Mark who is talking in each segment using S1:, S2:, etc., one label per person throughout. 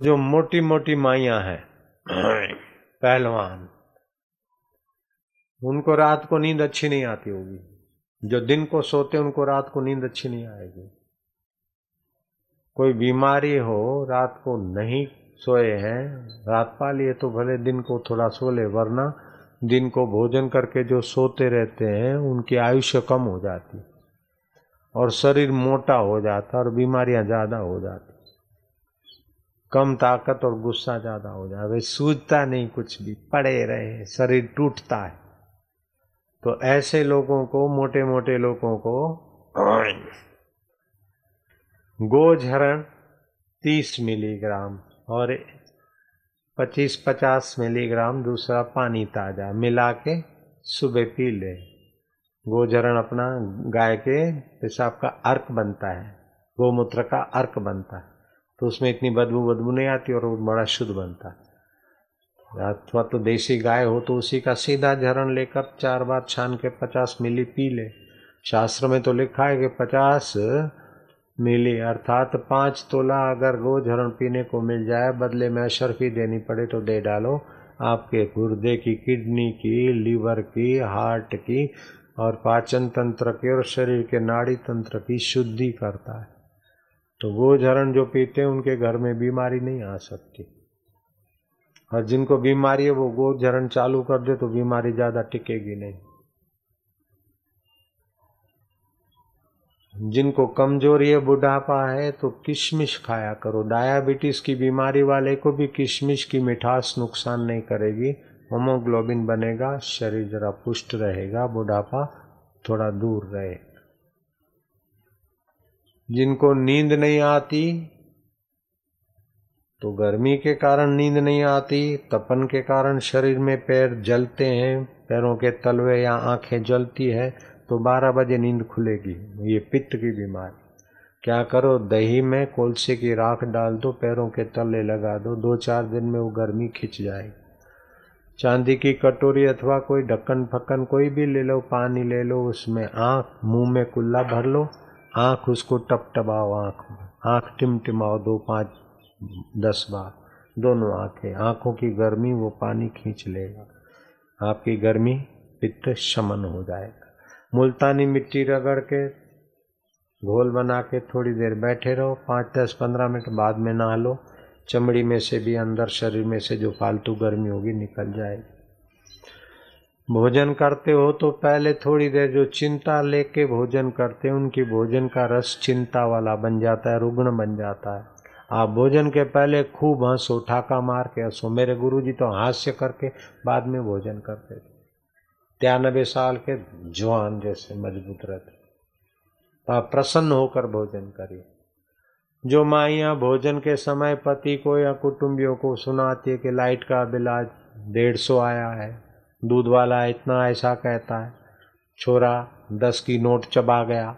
S1: जो मोटी मोटी माइया है, पहलवान, उनको रात को नींद अच्छी नहीं आती होगी। जो दिन को सोते उनको रात को नींद अच्छी नहीं आएगी। कोई बीमारी हो, रात को नहीं सोए हैं, रात पा लिए तो भले दिन को थोड़ा सो ले, वरना दिन को भोजन करके जो सोते रहते हैं, उनकी आयुष्य कम हो जाती। और शरीर मोटा हो जाता और बीमारियाँ ज़्यादा हो जाती। कम ताकत और गुस्सा ज़्यादा हो जाए। वे सूझता नहीं कुछ भी, पड़े रहे, शरीर टूटता है तो ऐसे लोगों को मोटे मोटे लोगों को गोझरण तीस मिलीग्राम और पच्चीस पचास मिलीग्राम दूसरा पानी ताज़ा मिला के सुबह पी ले। गोजरण अपना गाय के पेशाब का अर्क बनता है, गोमूत्र का अर्क बनता है। तो उसमें इतनी बदबू बदबू नहीं आती और वो बड़ा शुद्ध बनता। है अथवा तो देसी गाय हो तो उसी का सीधा झरण लेकर चार बार छान के पचास मिली पी ले। शास्त्र में तो लिखा है कि पचास मिली, अर्थात पाँच तोला अगर गोझरण पीने को मिल जाए, बदले में अशरफी देनी पड़े तो दे डालो। आपके गुर्दे की किडनी की, लीवर की, हार्ट की और पाचन तंत्र के और शरीर के नाड़ी तंत्र की शुद्धि करता है। तो गोझरण जो पीते हैं, उनके घर में बीमारी नहीं आ सकती। और जिनको बीमारी है, वो गोझरण चालू कर दे तो बीमारी ज़्यादा टिकेगी नहीं। जिनको कमज़ोरी है, बुढ़ापा है तो किशमिश खाया करो। डायबिटीज़ की बीमारी वाले को भी किशमिश की मिठास नुकसान नहीं करेगी। होमोग्लोबिन बनेगा, शरीर जरा पुष्ट रहेगा, बुढ़ापा थोड़ा दूर रहे। जिनको नींद नहीं आती तो गर्मी के कारण नींद नहीं आती, तपन के कारण शरीर में पैर जलते हैं, पैरों के तलवे या आँखें जलती है तो 12 बजे नींद खुलेगी, ये पित्त की बीमारी। क्या करो, दही में कोलसे की राख डाल दो, पैरों के तले लगा दो दो चार दिन में वो गर्मी खिंच जाएगी। चांदी की कटोरी अथवा कोई ढक्कन फक्कन कोई भी ले लो, पानी ले लो, उसमें आँख, मुँह में कुल्ला भर लो आँख उसको टप टपाओ आँख आँख टिमटिमाओ दो पाँच, दस बार। दोनों आँखें, आँखों की गर्मी वो पानी खींच लेगा। आपकी गर्मी पित्त शमन हो जाएगा। मुल्तानी मिट्टी रगड़ के घोल बना के थोड़ी देर बैठे रहो, पाँच, दस, पंद्रह मिनट बाद में नहा लो। चमड़ी में से भी, अंदर शरीर में से जो फालतू गर्मी होगी निकल जाएगी। भोजन करते हो तो पहले थोड़ी देर जो चिंता लेके भोजन करते हैं, उनकी भोजन का रस चिंता वाला बन जाता है, रुग्ण बन जाता है। आप भोजन के पहले खूब हंसो ठाका मार के हंसो। मेरे गुरु जी तो हास्य करके बाद में भोजन करते थे। तिरानबे साल के जवान जैसे मज़बूत रहते। तो आप प्रसन्न होकर भोजन करिए। जो माइया भोजन के समय पति को या कुटुंबियों को सुनाती है कि लाइट का बिल आज डेढ़ सौ आया है दूध वाला इतना ऐसा कहता है, छोरा, दस की नोट चबा गया।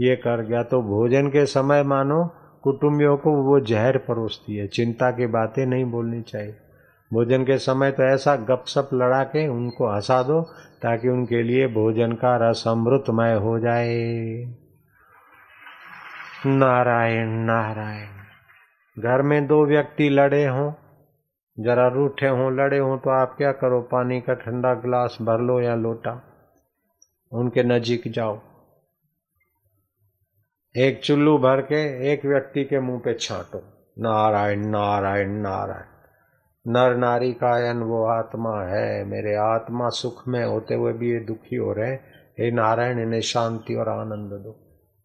S1: ये कर गया तो भोजन के समय मानो, कुटुंबियों को वो जहर परोसती है, चिंता की बातें नहीं बोलनी चाहिए। भोजन के समय तो ऐसा गपसप लड़ा के उनको हंसा दो, ताकि उनके लिए भोजन का रस अमृतमय हो जाए। नारायण नारायण। घर में दो व्यक्ति लड़े हों जरा रूठे हों, लड़े हों तो आप क्या करो? पानी का ठंडा गिलास भर लो या लोटा। उनके नजीक जाओ। एक चुल्लू भर के एक व्यक्ति के मुँह पे छाटो। नारायण नारायण नारायण। नर नारी का यन वो आत्मा है। मेरे आत्मा सुख में होते हुए भी ये दुखी हो रहे हे नारायण, इन्हें शांति और आनंद दो।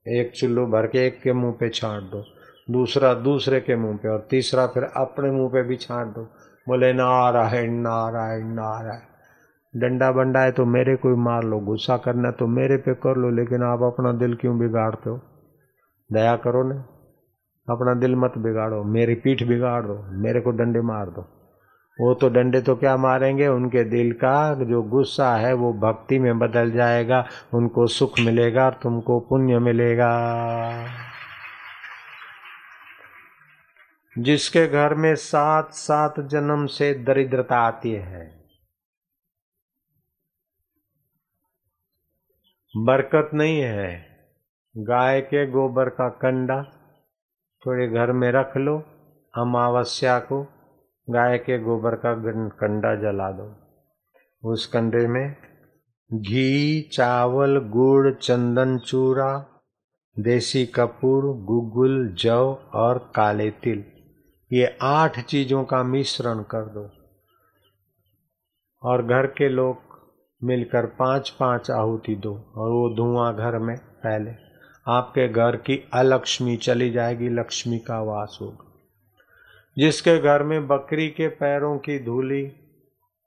S1: एक चुल्लू भर के एक के मुँह पे छाट दो। दूसरा, दूसरे के मुँह पे और तीसरा फिर अपने मुँह पे भी छाट दो। बोले, नारायण नारायण नारायण। डंडा बंडा है तो मेरे को मार लो, गुस्सा करना तो मेरे पे कर लो, लेकिन आप अपना दिल क्यों बिगाड़ते हो? दया करो ना। अपना दिल मत बिगाड़ो, मेरी पीठ बिगाड़ दो, मेरे को डंडे मार दो। वो तो डंडे तो क्या मारेंगे? उनके दिल का जो गुस्सा है, वो भक्ति में बदल जाएगा, उनको सुख मिलेगा और तुमको पुण्य मिलेगा। जिसके घर में सात सात जन्म से दरिद्रता आती है। बरकत नहीं है। गाय के गोबर का कंडा थोड़े घर में रख लो, अमावस्या को गाय के गोबर का कंडा जला दो। उस कंडे में घी, चावल, गुड़, चंदन चूरा, देसी कपूर, गुगुल जव और काले तिल। ये आठ चीज़ों का मिश्रण कर दो। और घर के लोग मिलकर पाँच पाँच आहुति दो, और वो धुआँ घर में फैले। आपके घर की अलक्ष्मी चली जाएगी, लक्ष्मी का वास होगा। जिसके घर में बकरी के पैरों की धूली,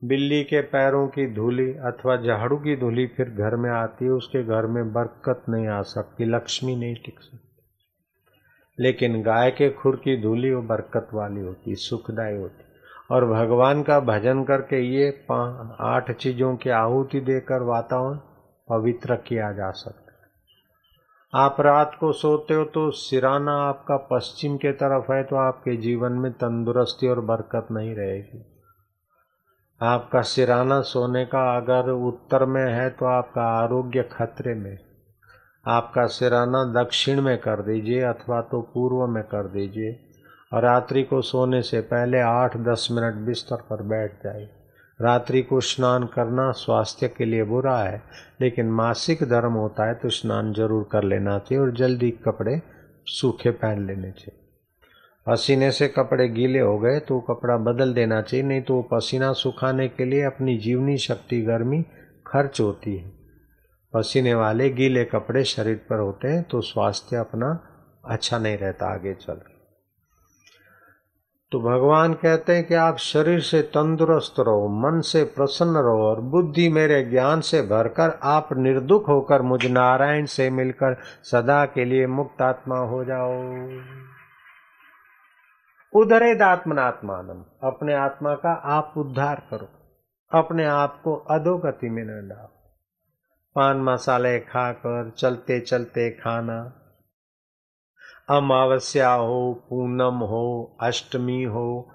S1: बिल्ली के पैरों की धूली अथवा झाड़ू की धूली फिर घर में आती है, उसके घर में बरकत नहीं आ सकती, लक्ष्मी नहीं टिक सकती। लेकिन गाय के खुर की धूली वो बरकत वाली होती सुखदायी होती। और भगवान का भजन करके ये आठ चीज़ों की आहुति देकर वातावरण पवित्र किया जा सकता आप रात को सोते हो तो सिराना आपका पश्चिम के तरफ़ है तो आपके जीवन में तंदुरुस्ती और बरकत नहीं रहेगी। आपका सिराना सोने का अगर उत्तर में है तो आपका आरोग्य खतरे में आपका सिराना दक्षिण में कर दीजिए अथवा तो पूर्व में कर दीजिए और रात्रि को सोने से पहले आठ दस मिनट बिस्तर पर बैठ जाए रात्रि को स्नान करना स्वास्थ्य के लिए बुरा है, लेकिन मासिक धर्म होता है तो स्नान ज़रूर कर लेना चाहिए और जल्दी कपड़े सूखे पहन लेने चाहिए। पसीने से कपड़े गीले हो गए तो कपड़ा बदल देना चाहिए, नहीं तो पसीना सुखाने के लिए अपनी जीवनी शक्ति गर्मी खर्च होती है। पसीने वाले गीले कपड़े शरीर पर होते हैं तो स्वास्थ्य अपना अच्छा नहीं रहता आगे चल तो भगवान कहते हैं कि आप शरीर से तंदुरुस्त रहो, मन से प्रसन्न रहो और बुद्धि मेरे ज्ञान से भरकर आप निर्दुख होकर मुझ नारायण से मिलकर सदा के लिए मुक्त आत्मा हो जाओ। उधरे दात्मनात्मानम अपने आत्मा का आप उद्धार करो, अपने आप को अधोगति में न डालो पान मसाले खाकर चलते चलते खाना। अमावस्या हो, पूनम हो, अष्टमी हो,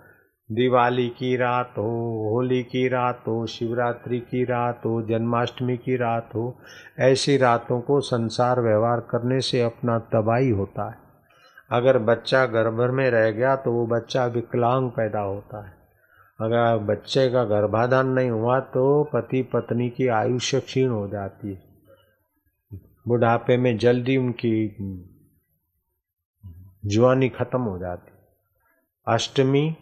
S1: दिवाली की रात हो, होली की रात हो, शिवरात्रि की रात हो, जन्माष्टमी की रात हो, ऐसी रातों को संसार व्यवहार करने से अपना तबाही होता है। अगर बच्चा गर्भ में रह गया तो वो बच्चा विकलांग पैदा होता है। अगर बच्चे का गर्भाधान नहीं हुआ तो पति पत्नी की आयुष्य क्षीण हो जाती है। बुढ़ापे में जल्दी उनकी जुआनी खत्म हो जाती अष्टमी,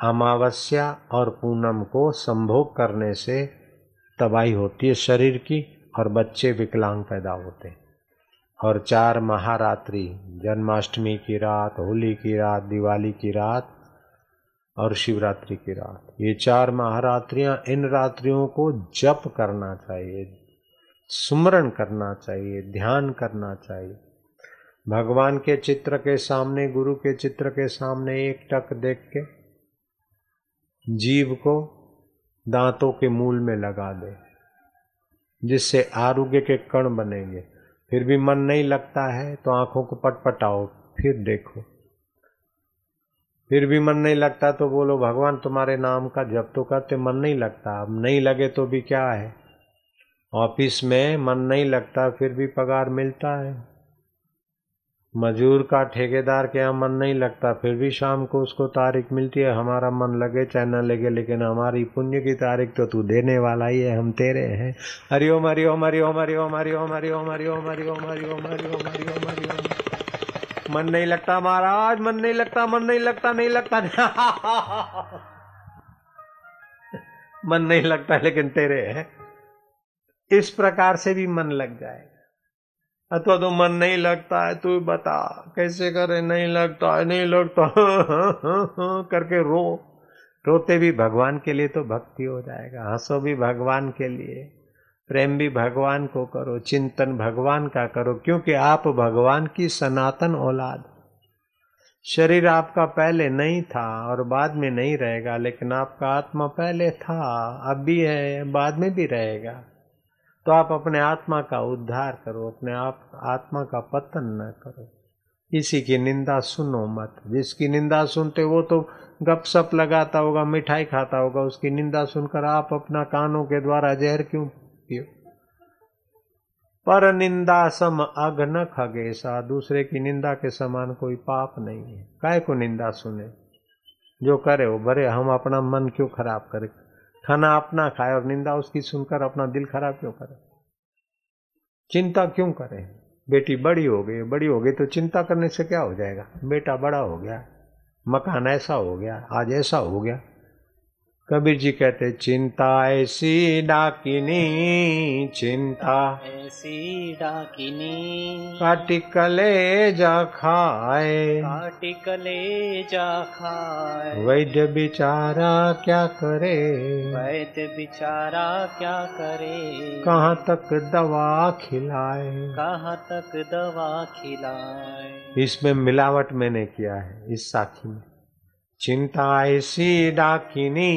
S1: अमावस्या और पूनम को संभोग करने से तबाही होती है शरीर की और बच्चे विकलांग पैदा होते हैं। और चार महारात्रि, जन्माष्टमी की रात, होली की रात, दिवाली की रात और शिवरात्रि की रात। ये चार महारात्रियाँ इन रात्रियों को जप करना चाहिए, सुमरण करना चाहिए, ध्यान करना चाहिए। भगवान के चित्र के सामने, गुरु के चित्र के सामने एक टक देख के जीव को दांतों के मूल में लगा दे, जिससे आरोग्य के कण बनेंगे। फिर भी मन नहीं लगता है तो आँखों को पटपटाओ, फिर देखो। फिर भी मन नहीं लगता तो बोलो भगवान तुम्हारे नाम का जब तो करते मन नहीं लगता अब नहीं लगे तो भी क्या है ऑफ़िस में मन नहीं लगता फिर भी पगार मिलता है मजूर का ठेकेदार के यहाँ मन नहीं लगता फिर भी शाम को उसको तारीख मिलती है हमारा मन लगे चाहे न लगे लेकिन हमारी पुण्य की तारीख तो तू देने वाला ही है हम तेरे हैं हरिओम हरिओम हरिओम हरिओम हरिओम हरिओम हरिओम हरिओम हरिओम हरिओम हरिओम हरिओम मन नहीं लगता महाराज, मन नहीं लगता, मन नहीं लगता नहीं लगता। मन नहीं लगता, लेकिन तेरे है। इस प्रकार से भी मन लग जाएगा। अथवा तो मन नहीं लगता है, तू बता, कैसे करे, नहीं लगता है, नहीं लगता करके रो। रोते भी भगवान के लिए तो भक्ति हो जाएगा, हंसो भी भगवान के लिए। प्रेम भी भगवान को करो, चिंतन भगवान का करो, क्योंकि आप भगवान की सनातन औलाद। शरीर आपका पहले नहीं था और बाद में नहीं रहेगा, लेकिन आपका आत्मा पहले था, अब भी है, बाद में भी रहेगा। तो आप अपने आत्मा का उद्धार करो, अपने आप, आत्मा का पतन न करो। किसी की निंदा सुनो मत। जिसकी निंदा सुनते वो तो गप सप लगाता होगा, मिठाई खाता होगा, उसकी निंदा सुनकर आप अपना कानों के द्वारा जहर क्यों पियो पर निंदा सम अघ न खगेसा दूसरे की निंदा के समान कोई पाप नहीं है। काय को निंदा सुने? जो करे वो भरे, हम अपना मन क्यों खराब करें? खाना अपना खाए और निंदा उसकी सुनकर अपना दिल खराब क्यों करे? चिंता क्यों करें? बेटी बड़ी हो गई, बड़ी हो गई तो चिंता करने से क्या हो जाएगा? बेटा बड़ा हो गया, मकान ऐसा हो गया, आज ऐसा हो गया। कबीर जी कहते चिंता ऐसी डाकिनी चिंता।
S2: ऐसी डाकिनी।
S1: काटी कले जा खाए।
S2: काटी कले जा खाए।
S1: वैद्य बिचारा क्या करे?
S2: वैद्य बिचारा क्या करे?
S1: कहाँ तक दवा खिलाए?
S2: कहाँ तक दवा खिलाए?
S1: इसमें मिलावट मैंने किया है इस साखी में। चिंता ऐसी डाकिनी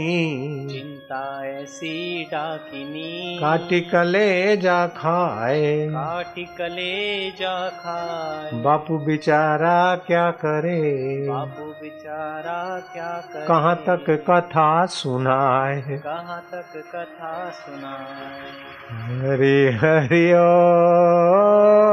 S2: चिंता ऐसी डाकिनी
S1: काटी कले जा खाए।
S2: काटी कले जा खाए।
S1: बापू बेचारा क्या करे?
S2: बापू बिचारा क्या करे?
S1: कहाँ तक कथा सुनाए?
S2: कहाँ तक कथा सुनाए?
S1: हरी हरि ओ